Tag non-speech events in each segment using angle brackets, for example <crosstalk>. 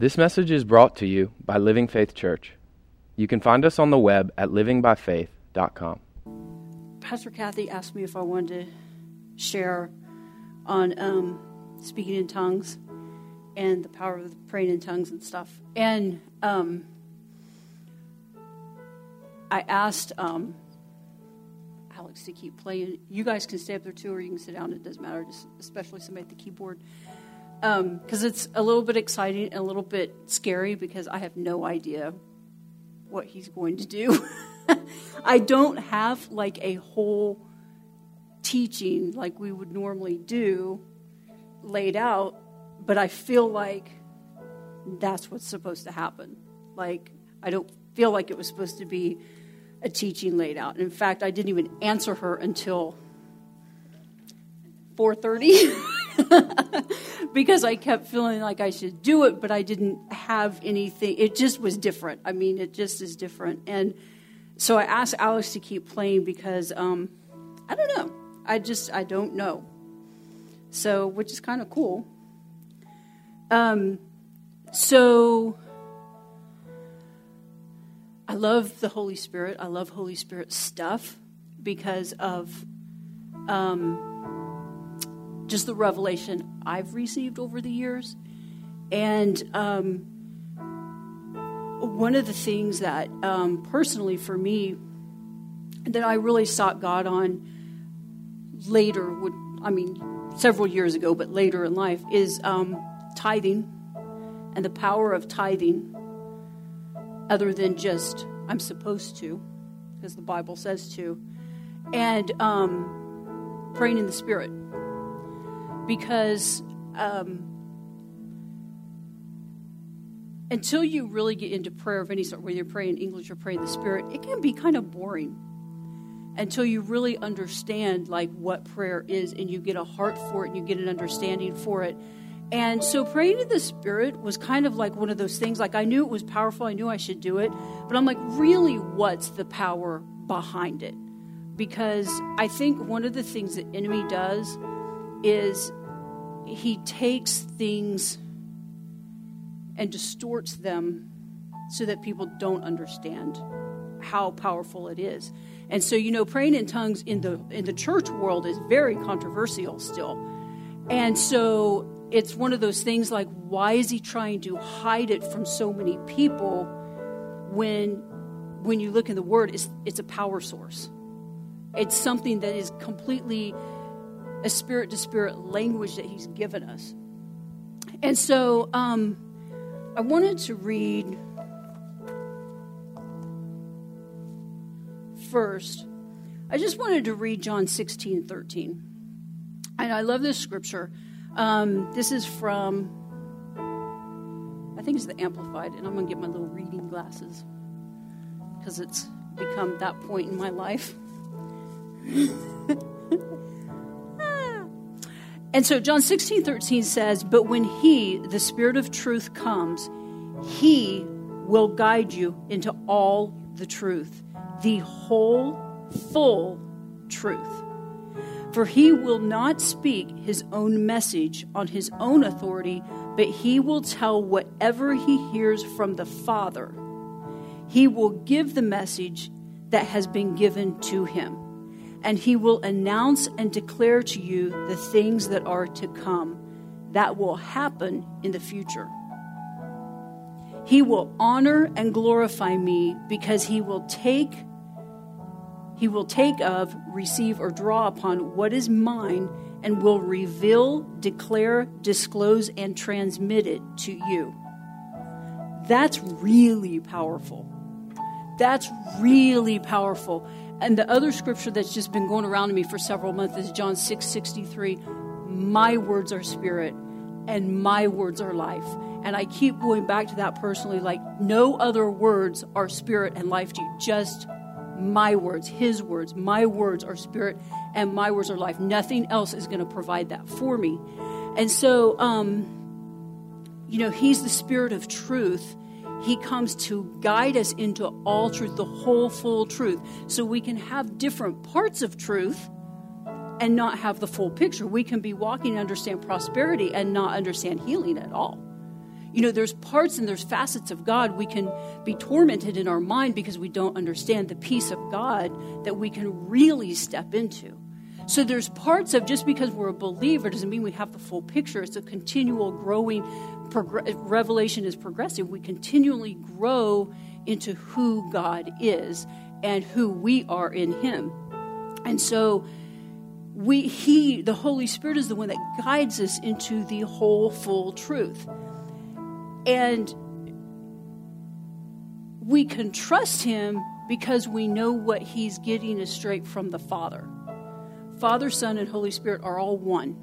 This message is brought to you by Living Faith Church. You can find us on the web at livingbyfaith.com. Pastor Kathy asked me if I wanted to share on um, speaking in tongues and the power of praying in tongues and stuff. And um, I asked um, Alex to keep playing. You guys can stay up there too, or you can sit down. It doesn't matter, just especially somebody at the keyboard because um, it's a little bit exciting and a little bit scary because I have no idea what he's going to do. <laughs> I don't have like a whole teaching like we would normally do laid out, but I feel like that's what's supposed to happen. Like, I don't feel like it was supposed to be a teaching laid out. And in fact, I didn't even answer her until 4:30. <laughs> because I kept feeling like I should do it, but I didn't have anything. It just was different. I mean, it just is different. And so I asked Alex to keep playing because um, I don't know. I just I don't know. So, which is kind of cool. Um, so I love the Holy Spirit. I love Holy Spirit stuff because of um, just the revelation I've received over the years. And um, one of the things that um, personally for me that I really sought God on later would I mean several years ago, but later in life is um, tithing and the power of tithing, other than just I'm supposed to, because the Bible says to, and um, praying in the Spirit because um, until you really get into prayer of any sort, whether you're praying in English or praying the Spirit, it can be kind of boring until you really understand like what prayer is and you get a heart for it and you get an understanding for it. And so praying in the Spirit was kind of like one of those things. Like I knew it was powerful, I knew I should do it, but I'm like, really, what's the power behind it? Because I think one of the things the enemy does is he takes things and distorts them so that people don't understand how powerful it is. And so, you know, praying in tongues in the in the church world is very controversial still. And so it's one of those things like why is he trying to hide it from so many people when when you look in the word it's it's a power source. It's something that is completely a spirit to spirit language that He's given us. And so um, I wanted to read first. I just wanted to read John 16 13. And I love this scripture. Um, this is from, I think it's the Amplified, and I'm going to get my little reading glasses because it's become that point in my life. <laughs> And so John 16, 13 says, But when he, the Spirit of truth, comes, he will guide you into all the truth, the whole, full truth. For he will not speak his own message on his own authority, but he will tell whatever he hears from the Father. He will give the message that has been given to him and he will announce and declare to you the things that are to come that will happen in the future. He will honor and glorify me because he will take he will take of, receive or draw upon what is mine and will reveal, declare, disclose and transmit it to you. That's really powerful. That's really powerful. And the other scripture that's just been going around to me for several months is John 6 63. My words are spirit and my words are life. And I keep going back to that personally like, no other words are spirit and life to you, just my words, his words. My words are spirit and my words are life. Nothing else is going to provide that for me. And so, um, you know, he's the spirit of truth he comes to guide us into all truth, the whole full truth, so we can have different parts of truth and not have the full picture. We can be walking and understand prosperity and not understand healing at all. You know, there's parts and there's facets of God we can be tormented in our mind because we don't understand the peace of God that we can really step into. So there's parts of just because we're a believer doesn't mean we have the full picture. It's a continual growing. Prog- revelation is progressive. We continually grow into who God is and who we are in Him. And so we he the Holy Spirit is the one that guides us into the whole full truth. And we can trust him because we know what he's getting is straight from the Father. Father, Son, and Holy Spirit are all one.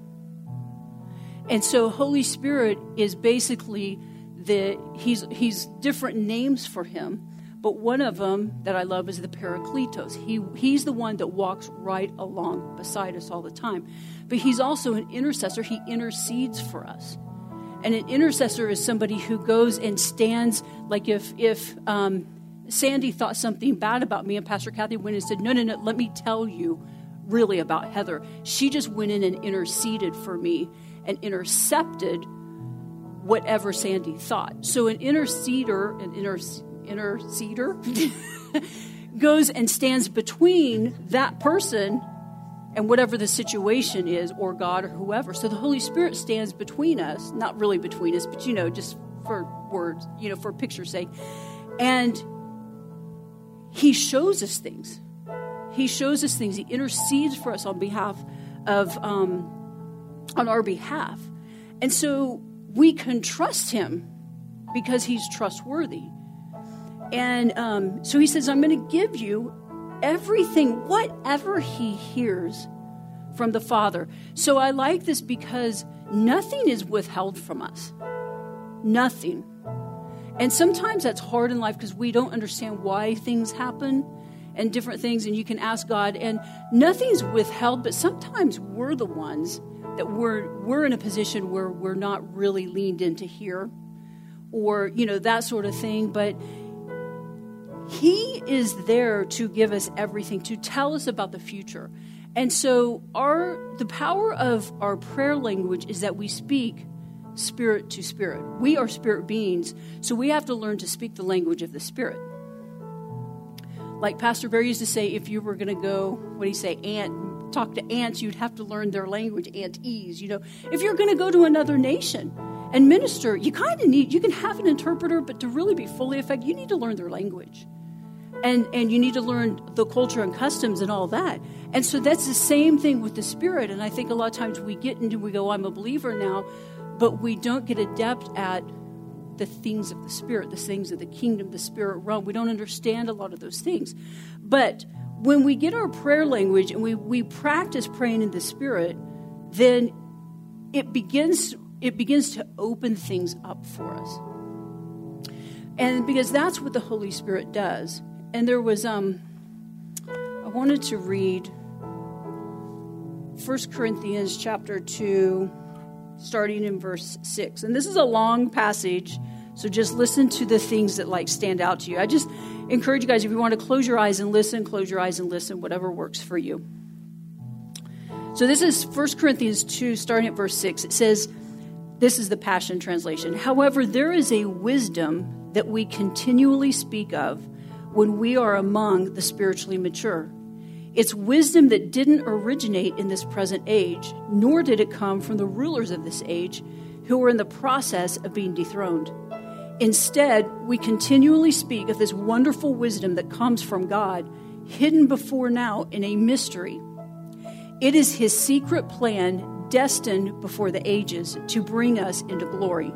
And so Holy Spirit is basically the he's he's different names for him, but one of them that I love is the Parakletos. He he's the one that walks right along beside us all the time. But he's also an intercessor. He intercedes for us. And an intercessor is somebody who goes and stands like if if um, Sandy thought something bad about me and Pastor Kathy went and said, No, no, no, let me tell you really about Heather. She just went in and interceded for me and intercepted whatever Sandy thought. So an interceder, an inter, interceder, <laughs> goes and stands between that person and whatever the situation is, or God or whoever. So the Holy Spirit stands between us, not really between us, but you know, just for words, you know, for picture's sake. And He shows us things. He shows us things. He intercedes for us on behalf of, um, on our behalf. And so we can trust him because he's trustworthy. And um, so he says, I'm going to give you everything, whatever he hears from the Father. So I like this because nothing is withheld from us. Nothing. And sometimes that's hard in life because we don't understand why things happen and different things, and you can ask God, and nothing's withheld, but sometimes we're the ones that we're we're in a position where we're not really leaned into here or you know that sort of thing but he is there to give us everything to tell us about the future. And so our the power of our prayer language is that we speak spirit to spirit. We are spirit beings so we have to learn to speak the language of the spirit. Like Pastor Barry used to say, if you were going to go, what do you say, ant, talk to ants, you'd have to learn their language, antese. You know, if you're going to go to another nation and minister, you kind of need, you can have an interpreter, but to really be fully effective, you need to learn their language. And, and you need to learn the culture and customs and all that. And so that's the same thing with the Spirit. And I think a lot of times we get into, we go, I'm a believer now, but we don't get adept at the things of the Spirit, the things of the kingdom, the Spirit realm. We don't understand a lot of those things. But when we get our prayer language and we, we practice praying in the Spirit, then it begins it begins to open things up for us. And because that's what the Holy Spirit does. And there was um I wanted to read 1 Corinthians chapter 2 starting in verse 6. And this is a long passage, so just listen to the things that like stand out to you. I just encourage you guys if you want to close your eyes and listen, close your eyes and listen, whatever works for you. So this is 1 Corinthians 2 starting at verse 6. It says this is the Passion translation. However, there is a wisdom that we continually speak of when we are among the spiritually mature. It's wisdom that didn't originate in this present age, nor did it come from the rulers of this age who were in the process of being dethroned. Instead, we continually speak of this wonderful wisdom that comes from God, hidden before now in a mystery. It is His secret plan, destined before the ages, to bring us into glory.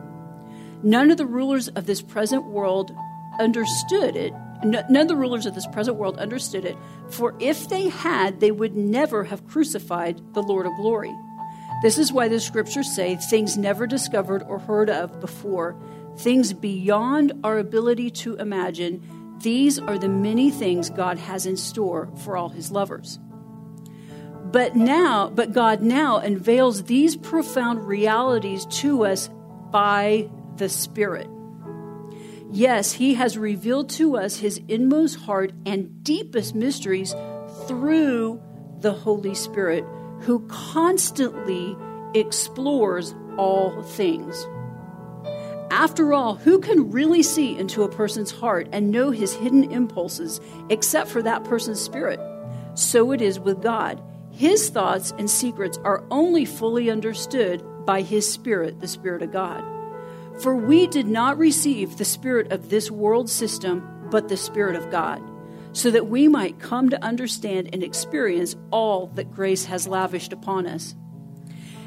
None of the rulers of this present world understood it None of the rulers of this present world understood it, for if they had, they would never have crucified the Lord of glory. This is why the scriptures say things never discovered or heard of before, things beyond our ability to imagine. These are the many things God has in store for all his lovers. But now, but God now unveils these profound realities to us by the Spirit. Yes, He has revealed to us His inmost heart and deepest mysteries through the Holy Spirit, who constantly explores all things. After all, who can really see into a person's heart and know his hidden impulses except for that person's spirit? So it is with God. His thoughts and secrets are only fully understood by his Spirit, the Spirit of God. For we did not receive the Spirit of this world system, but the Spirit of God, so that we might come to understand and experience all that grace has lavished upon us.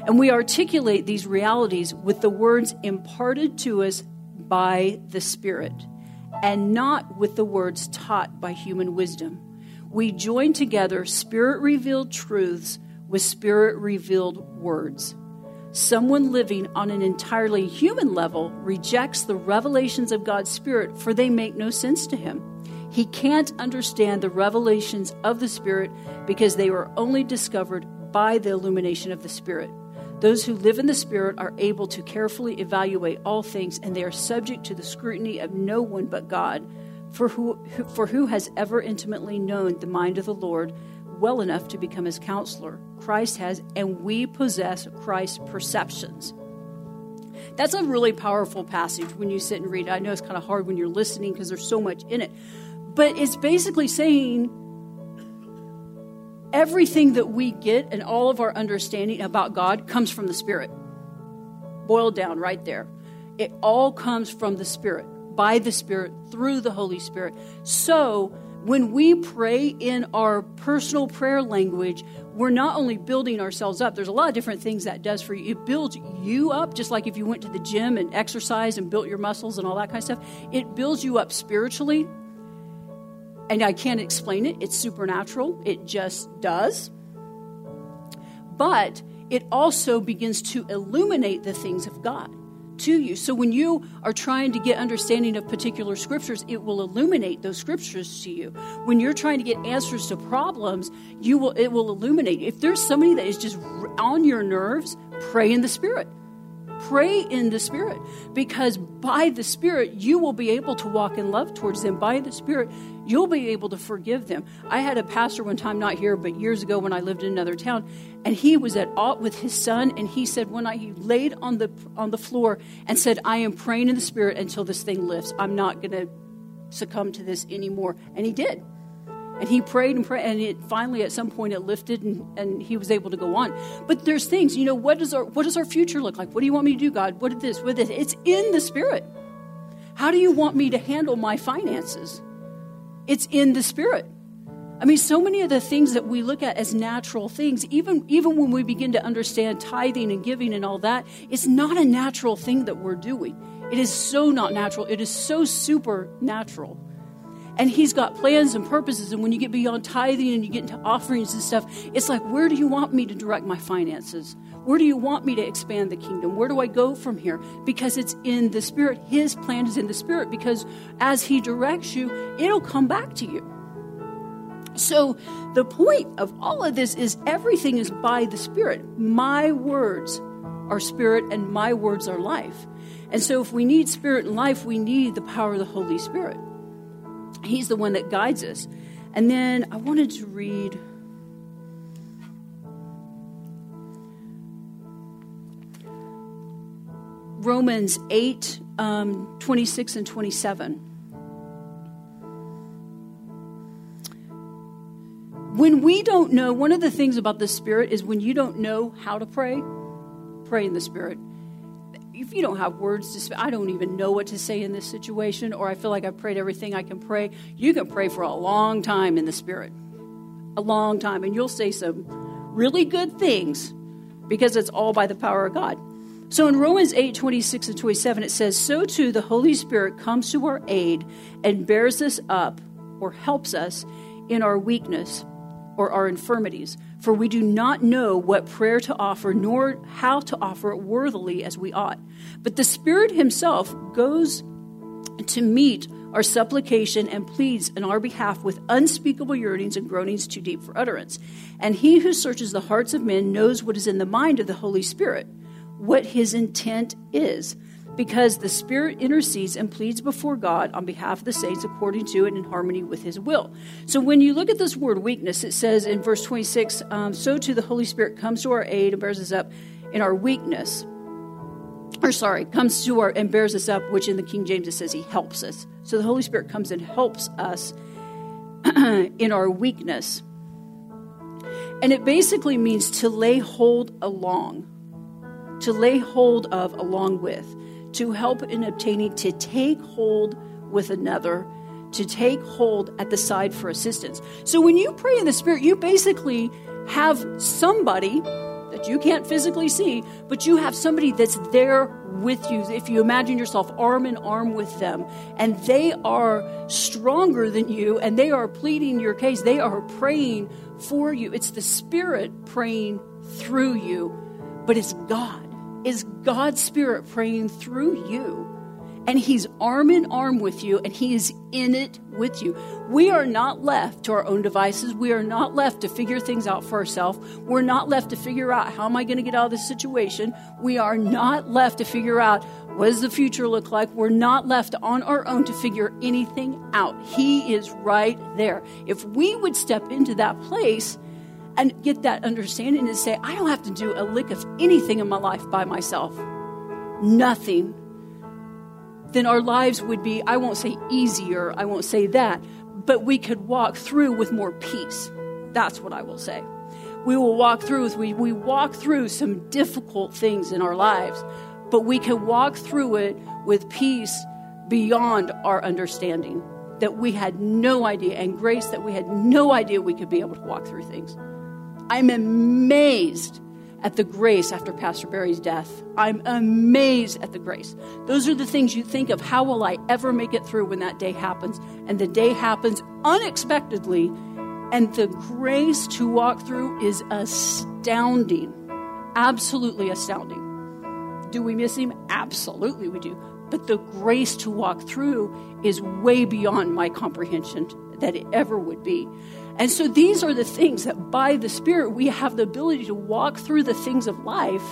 And we articulate these realities with the words imparted to us by the Spirit, and not with the words taught by human wisdom. We join together Spirit revealed truths with Spirit revealed words. Someone living on an entirely human level rejects the revelations of God's Spirit, for they make no sense to him. He can't understand the revelations of the Spirit because they were only discovered by the illumination of the Spirit. Those who live in the Spirit are able to carefully evaluate all things, and they are subject to the scrutiny of no one but God. For who, for who has ever intimately known the mind of the Lord well enough to become his counselor? Christ has, and we possess Christ's perceptions. That's a really powerful passage when you sit and read it. I know it's kind of hard when you're listening because there's so much in it. But it's basically saying everything that we get and all of our understanding about God comes from the Spirit. Boiled down right there. It all comes from the Spirit, by the Spirit, through the Holy Spirit. So, when we pray in our personal prayer language, we're not only building ourselves up, there's a lot of different things that does for you. It builds you up, just like if you went to the gym and exercised and built your muscles and all that kind of stuff. It builds you up spiritually and I can't explain it. It's supernatural, it just does. But it also begins to illuminate the things of God to you. So when you are trying to get understanding of particular scriptures, it will illuminate those scriptures to you. When you're trying to get answers to problems, you will it will illuminate. If there's somebody that is just on your nerves, pray in the spirit. Pray in the Spirit because by the Spirit, you will be able to walk in love towards them. By the Spirit, you'll be able to forgive them. I had a pastor one time, not here, but years ago when I lived in another town, and he was at aught with his son, and he said, when I he laid on the on the floor and said, I am praying in the Spirit until this thing lifts. I'm not going to succumb to this anymore. And he did. And he prayed and prayed, and it finally at some point it lifted, and, and he was able to go on. But there's things, you know, what does our what does our future look like? What do you want me to do, God? What is this? What is this? It's in the Spirit. How do you want me to handle my finances? It's in the Spirit. I mean, so many of the things that we look at as natural things, even, even when we begin to understand tithing and giving and all that, it's not a natural thing that we're doing. It is so not natural. It is so supernatural and he's got plans and purposes. And when you get beyond tithing and you get into offerings and stuff it's like where do you want me to direct my finances? Where do you want me to expand the kingdom? Where do i go from here? Because it's in the spirit. His plan is in the spirit because as he directs you it'll come back to you. So the point of all of this is everything is by the spirit. My words are spirit and my words are life. And so if we need spirit and life we need the power of the holy spirit He's the one that guides us. And then I wanted to read. Romans 8, um, 26 and 27. When we don't know, one of the things about the Spirit is when you don't know how to pray, pray in the Spirit if you don't have words to speak, I don't even know what to say in this situation, or I feel like I've prayed everything I can pray, you can pray for a long time in the Spirit. A long time. And you'll say some really good things because it's all by the power of God. So in Romans 8 26 and 27, it says, So too the Holy Spirit comes to our aid and bears us up or helps us in our weakness or our infirmities. For we do not know what prayer to offer, nor how to offer it worthily as we ought. But the Spirit Himself goes to meet our supplication and pleads in our behalf with unspeakable yearnings and groanings too deep for utterance. And He who searches the hearts of men knows what is in the mind of the Holy Spirit, what His intent is because the Spirit intercedes and pleads before God on behalf of the saints according to and in harmony with His will. So when you look at this word weakness, it says in verse 26 um, So too the Holy Spirit comes to our aid and bears us up in our weakness. or sorry, comes to our and bears us up, which in the King James it says he helps us. So the Holy Spirit comes and helps us <clears throat> in our weakness. And it basically means to lay hold along, to lay hold of along with, to help in obtaining, to take hold with another, to take hold at the side for assistance. So when you pray in the Spirit, you basically have somebody that you can't physically see, but you have somebody that's there with you. If you imagine yourself arm in arm with them, and they are stronger than you, and they are pleading your case, they are praying for you. It's the Spirit praying through you, but it's God. It's God's Spirit praying through you and he's arm in arm with you and he is in it with you. We are not left to our own devices. We are not left to figure things out for ourselves. We're not left to figure out how am I going to get out of this situation. We are not left to figure out what does the future look like. We're not left on our own to figure anything out. He is right there. If we would step into that place and get that understanding and say, I don't have to do a lick of anything in my life by myself. Nothing then our lives would be, I won't say easier, I won't say that, but we could walk through with more peace. That's what I will say. We will walk through, we, we walk through some difficult things in our lives, but we can walk through it with peace beyond our understanding that we had no idea, and grace that we had no idea we could be able to walk through things. I'm amazed at the grace after Pastor Barry's death. I'm amazed at the grace. Those are the things you think of. How will I ever make it through when that day happens? And the day happens unexpectedly, and the grace to walk through is astounding. Absolutely astounding. Do we miss him? Absolutely, we do. But the grace to walk through is way beyond my comprehension that it ever would be. And so these are the things that by the Spirit we have the ability to walk through the things of life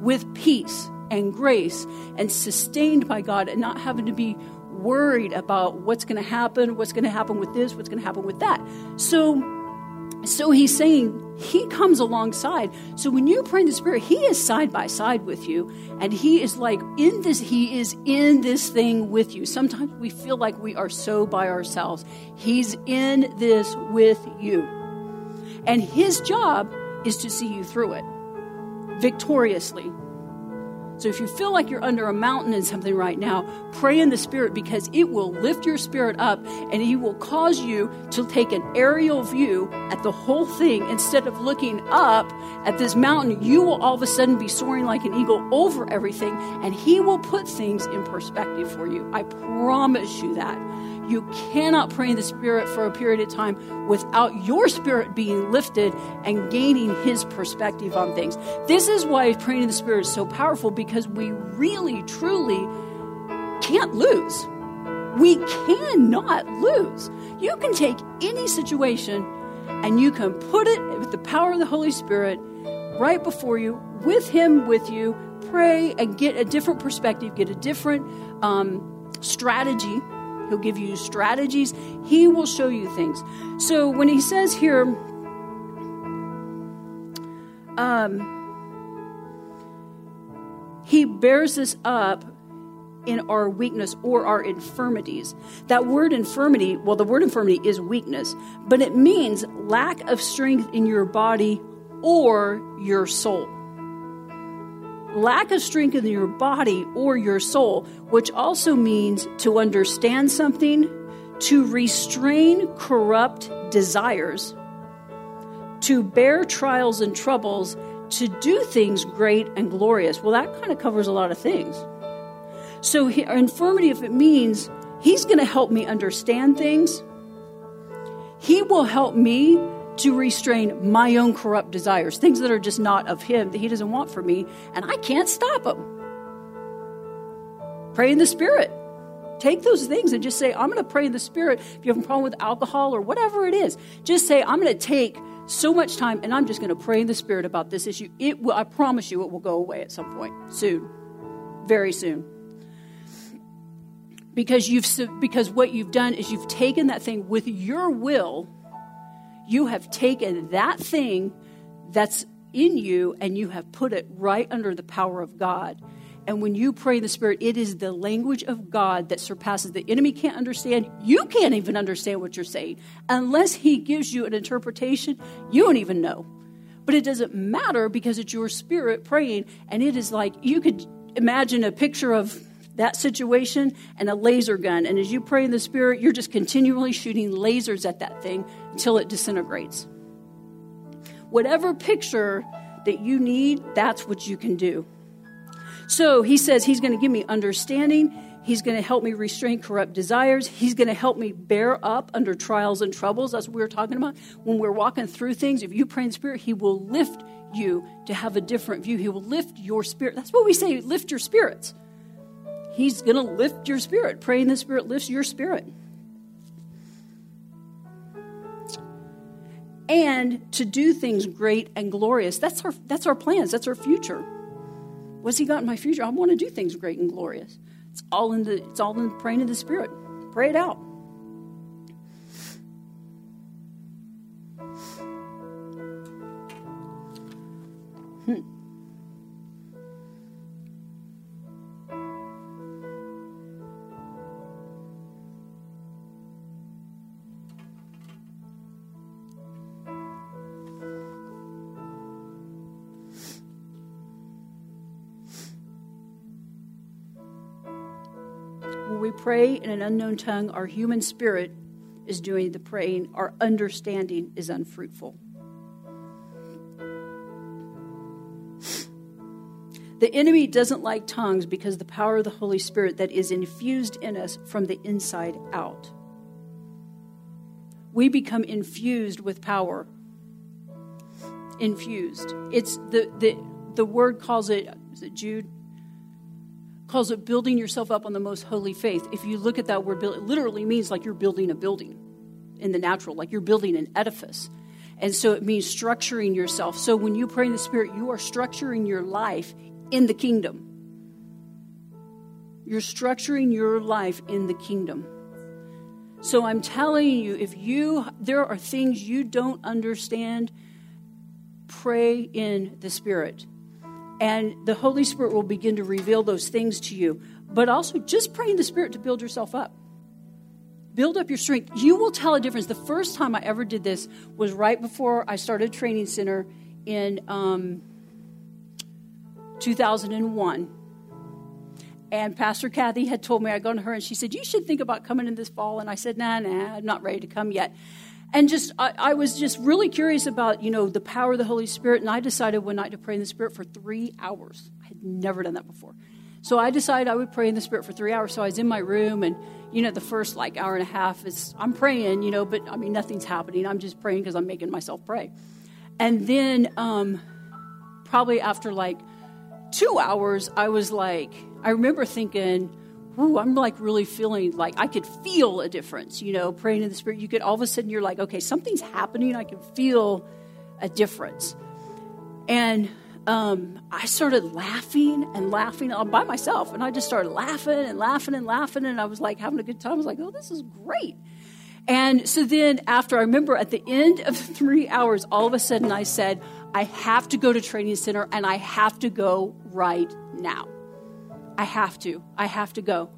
with peace and grace and sustained by God and not having to be worried about what's going to happen, what's going to happen with this, what's going to happen with that. So so he's saying he comes alongside. So when you pray in the Spirit, he is side by side with you. And he is like in this, he is in this thing with you. Sometimes we feel like we are so by ourselves. He's in this with you. And his job is to see you through it victoriously so if you feel like you're under a mountain in something right now, pray in the Spirit because it will lift your spirit up and He will cause you to take an aerial view at the whole thing instead of looking up at this mountain. You will all of a sudden be soaring like an eagle over everything and He will put things in perspective for you. I promise you that. You cannot pray in the Spirit for a period of time without your spirit being lifted and gaining His perspective on things. This is why praying in the Spirit is so powerful because we really, truly can't lose. We cannot lose. You can take any situation and you can put it with the power of the Holy Spirit right before you, with Him with you, pray and get a different perspective, get a different um, strategy He'll give you strategies. He will show you things. So when he says here, um, he bears us up in our weakness or our infirmities. That word infirmity, well, the word infirmity is weakness, but it means lack of strength in your body or your soul lack of strength in your body or your soul, which also means to understand something, to restrain corrupt desires, to bear trials and troubles, to do things great and glorious. Well, that kind of covers a lot of things. So, infirmity, if it means He's going to help me understand things, He will help me to restrain my own corrupt desires, things that are just not of Him, that He doesn't want for me, and I can't stop them. Pray in the Spirit. Take those things and just say, I'm going to pray in the Spirit. If you have a problem with alcohol or whatever it is, just say, I'm going to take so much time and I'm just going to pray in the Spirit about this issue. It will, I promise you, it will go away at some point soon, very soon because you've because what you've done is you've taken that thing with your will you have taken that thing that's in you and you have put it right under the power of God. And when you pray in the Spirit, it is the language of God that surpasses. The enemy can't understand. You can't even understand what you're saying. Unless he gives you an interpretation, you don't even know. But it doesn't matter because it's your spirit praying. And it is like you could imagine a picture of that situation and a laser gun. And as you pray in the Spirit, you're just continually shooting lasers at that thing until it disintegrates. Whatever picture that you need, that's what you can do. So he says he's going to give me understanding. He's going to help me restrain corrupt desires. He's going to help me bear up under trials and troubles. That's what we were talking about. When we're walking through things, if you pray in spirit, he will lift you to have a different view. He will lift your spirit. That's what we say lift your spirits. He's going to lift your spirit. Praying the spirit lifts your spirit. And to do things great and glorious. That's our, that's our plans. That's our future. What's he got in my future? I want to do things great and glorious. It's all in the it's all in praying in the spirit. Pray it out. Hmm. We pray in an unknown tongue, our human spirit is doing the praying, our understanding is unfruitful. The enemy doesn't like tongues because the power of the Holy Spirit that is infused in us from the inside out. We become infused with power. Infused. It's the the the word calls it is it Jude? Calls it building yourself up on the most holy faith. If you look at that word, it literally means like you're building a building in the natural, like you're building an edifice. And so it means structuring yourself. So when you pray in the Spirit, you are structuring your life in the kingdom. You're structuring your life in the kingdom. So I'm telling you, if you there are things you don't understand, pray in the Spirit and the Holy Spirit will begin to reveal those things to you. But also, just pray in the Spirit to build yourself up. Build up your strength. You will tell a difference. The first time I ever did this was right before I started training center in um, 2001. And Pastor Kathy had told me, I'd gone to her and she said, You should think about coming in this fall. And I said, Nah, nah, I'm not ready to come yet and just I, I, was just really curious about you know the power of the holy spirit and i decided one night to pray in the spirit for three hours. I had never done that before. So i decided i would pray in the spirit for three hours. So i was in my room and you know the first like hour and a half is i'm praying you know but i mean nothing's happening. I'm just praying because i'm making myself pray. And then um, probably after like two hours i was like i remember thinking ooh, I'm like really feeling like I could feel a difference, you know, praying in the Spirit. You could all of a sudden, you're like, okay, something's happening. I can feel a difference. And um, I started laughing and laughing all by myself. And I just started laughing and laughing and laughing. And I was like having a good time. I was like, oh, this is great. And so then, after I remember at the end of three hours, all of a sudden I said, I have to go to training center and I have to go right now. I have to. I have to go.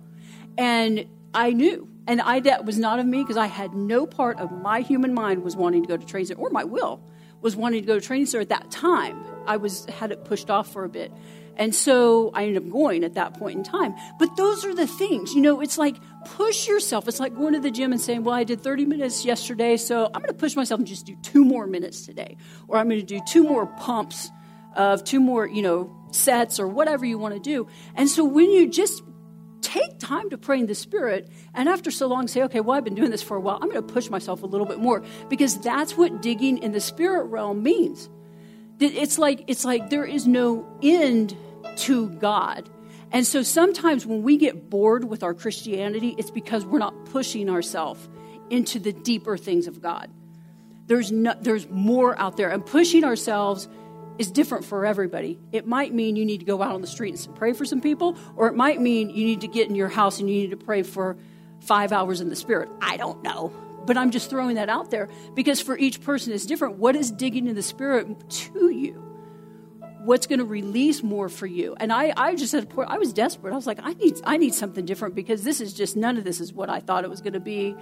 And I knew. And I that was not of me because I had no part of my human mind was wanting to go to training center, or my will was wanting to go to training center at that time. I was had it pushed off for a bit. And so I ended up going at that point in time. But those are the things, you know, it's like push yourself. It's like going to the gym and saying, well, I did 30 minutes yesterday, so I'm going to push myself and just do two more minutes today. Or I'm going to do two more pumps of two more, you know, sets or whatever you want to do. And so when you just take time to pray in the spirit and after so long say okay well i've been doing this for a while i'm going to push myself a little bit more because that's what digging in the spirit realm means. It's like it's like there is no end to god. And so sometimes when we get bored with our christianity it's because we're not pushing ourselves into the deeper things of god. There's no, there's more out there and pushing ourselves is different for everybody. It might mean you need to go out on the street and pray for some people, or it might mean you need to get in your house and you need to pray for five hours in the Spirit. I don't know. But I'm just throwing that out there because for each person is different. What is digging in the Spirit to you? what's going to release more for you. And I, I just had, I was desperate. I was like, I need, I need something different because this is just none of this is what I thought it was going to be.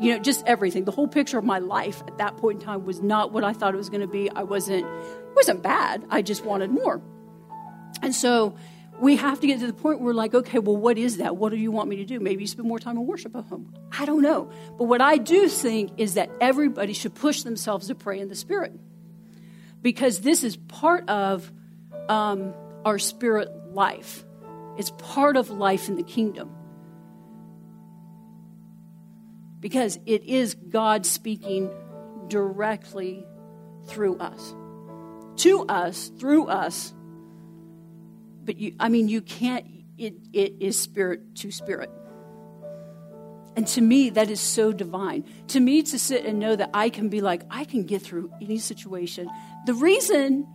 You know, just everything. The whole picture of my life at that point in time was not what I thought it was going to be. I wasn't, wasn't bad. I just wanted more. And so we have to get to the point where we're like, okay, well, what is that? What do you want me to do? Maybe you spend more time in worship at home. I don't know. But what I do think is that everybody should push themselves to pray in the Spirit because this is part of um, our spirit life. It's part of life in the kingdom. Because it is God speaking directly through us. To us, through us. But you, I mean, you can't, it, it is spirit to spirit. And to me, that is so divine. To me, to sit and know that I can be like, I can get through any situation. The reason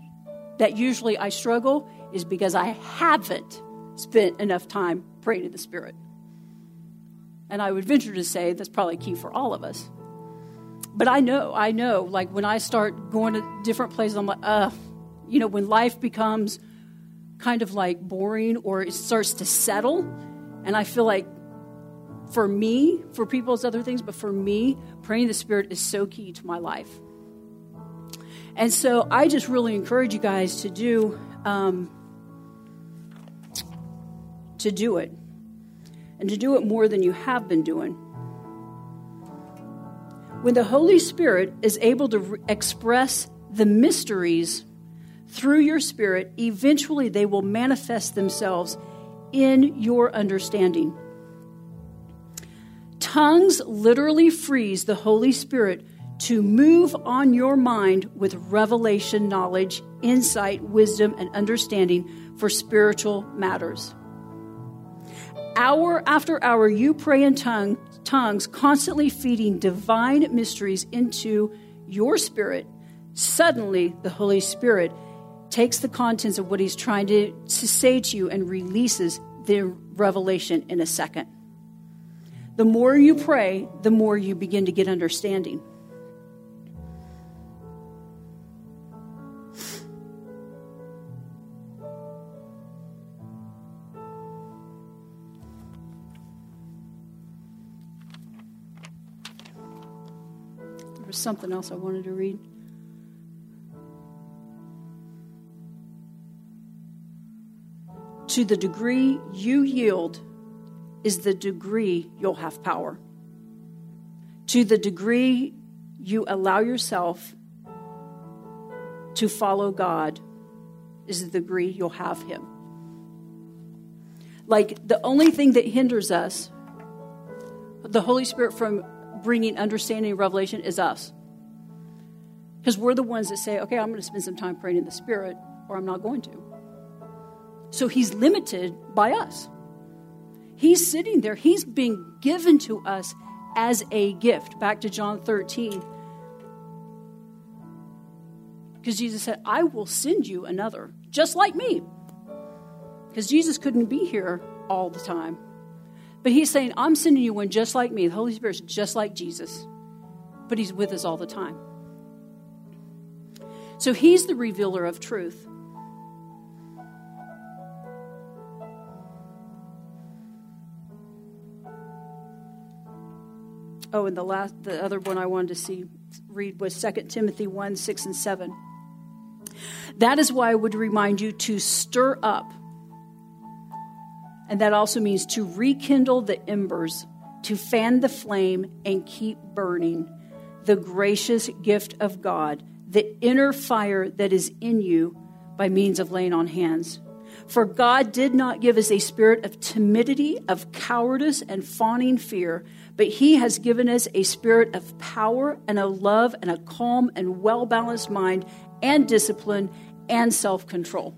that usually I struggle is because I haven't spent enough time praying in the Spirit. And I would venture to say that's probably key for all of us. But I know, I know, like when I start going to different places, I'm like, uh, you know, when life becomes kind of like boring or it starts to settle, and I feel like for me, for people's other things, but for me, praying the Spirit is so key to my life. And so I just really encourage you guys to do um, to do it, and to do it more than you have been doing. When the Holy Spirit is able to re- express the mysteries through your spirit, eventually they will manifest themselves in your understanding. Tongues literally freeze the Holy Spirit to move on your mind with revelation knowledge, insight, wisdom, and understanding for spiritual matters. Hour after hour, you pray in tongue, tongues, constantly feeding divine mysteries into your spirit. Suddenly, the Holy Spirit takes the contents of what He's trying to, to say to you and releases the revelation in a second. The more you pray, the more you begin to get understanding. Was something else I wanted to read. To the degree you yield is the degree you'll have power. To the degree you allow yourself to follow God is the degree you'll have Him. Like the only thing that hinders us, the Holy Spirit from bringing understanding and revelation is us. Because we're the ones that say, okay, I'm going to spend some time praying in the Spirit, or I'm not going to. So he's limited by us. He's sitting there, he's being given to us as a gift. Back to John 13. Because Jesus said, I will send you another, just like me. Because Jesus couldn't be here all the time. But he's saying, I'm sending you one just like me. The Holy Spirit's just like Jesus, but he's with us all the time. So he's the revealer of truth. Oh, and the last the other one I wanted to see read was 2 Timothy 1, 6 and 7. That is why I would remind you to stir up and that also means to rekindle the embers, to fan the flame and keep burning the gracious gift of God, the inner fire that is in you by means of laying on hands. For God did not give us a spirit of timidity, of cowardice, and fawning fear, but He has given us a spirit of power and a love and a calm and well balanced mind and discipline and self control.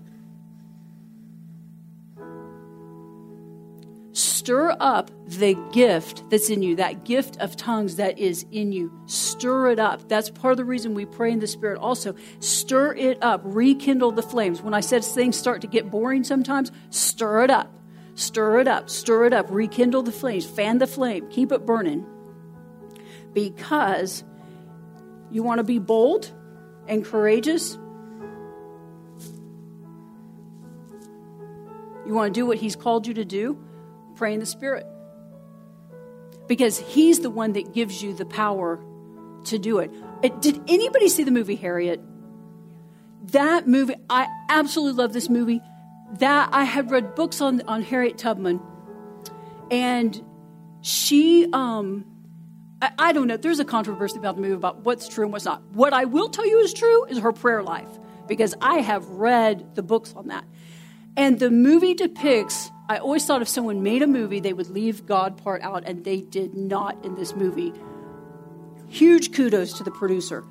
Stir up the gift that's in you, that gift of tongues that is in you. Stir it up. That's part of the reason we pray in the Spirit also. Stir it up, rekindle the flames. When I said things start to get boring sometimes, stir it up. Stir it up, stir it up, rekindle the flames, fan the flame, keep it burning. Because you want to be bold and courageous, You want to do what He's called you to do? Pray in the Spirit. Because He's the one that gives you the power to do it. it did anybody see the movie Harriet? That movie, I absolutely love this movie. That I had read books on, on Harriet Tubman, and she, um, I, I don't know, there's a controversy about the movie about what's true and what's not. What I will tell you is true is her prayer life, because I have read the books on that. And the movie depicts, I always thought if someone made a movie, they would leave God part out, and they did not in this movie. Huge kudos to the producer.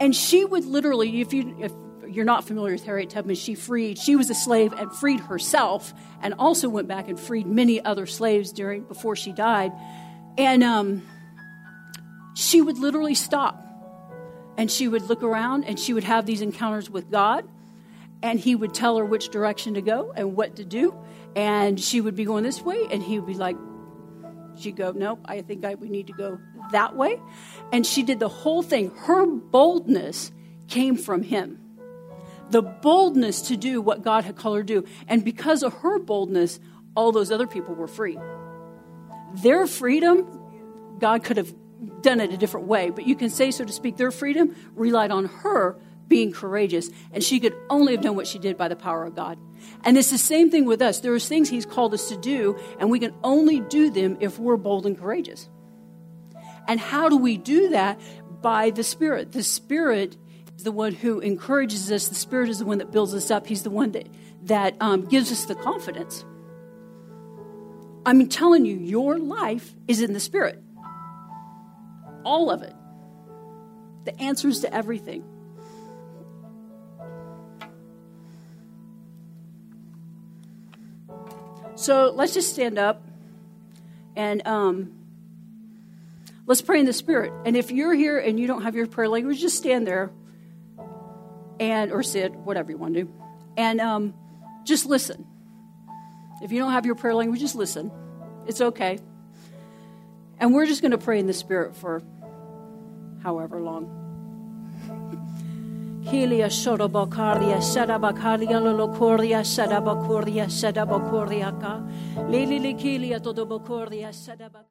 And she would literally, if you if you're not familiar with Harriet Tubman, she freed, she was a slave and freed herself, and also went back and freed many other slaves during before she died. And um, she would literally stop and she would look around and she would have these encounters with God, and He would tell her which direction to go and what to do. And she would be going this way, and He would be like, She'd go, Nope, I think I, we need to go that way. And she did the whole thing. Her boldness came from Him the boldness to do what God had called her to do. And because of her boldness, all those other people were free. Their freedom, God could have done it a different way, but you can say, so to speak, their freedom relied on her being courageous, and she could only have done what she did by the power of God. And it's the same thing with us. There are things He's called us to do, and we can only do them if we're bold and courageous. And how do we do that? By the Spirit. The Spirit is the one who encourages us. The Spirit is the one that builds us up. He's the one that, that um, gives us the confidence. I'm telling you, your life is in the Spirit. All of it. The answers to everything. So let's just stand up and um, let's pray in the Spirit. And if you're here and you don't have your prayer language, just stand there and or sit, whatever you want to do, and um, just listen. If you don't have your prayer language, just listen. It's okay. And we're just going to pray in the Spirit for however long. Hilia Shodobokardia, Sadabakaria, Lolokordia, Sadabakordia, Sadabakordia, Lili Likilia, Todobokordia, Sadabak.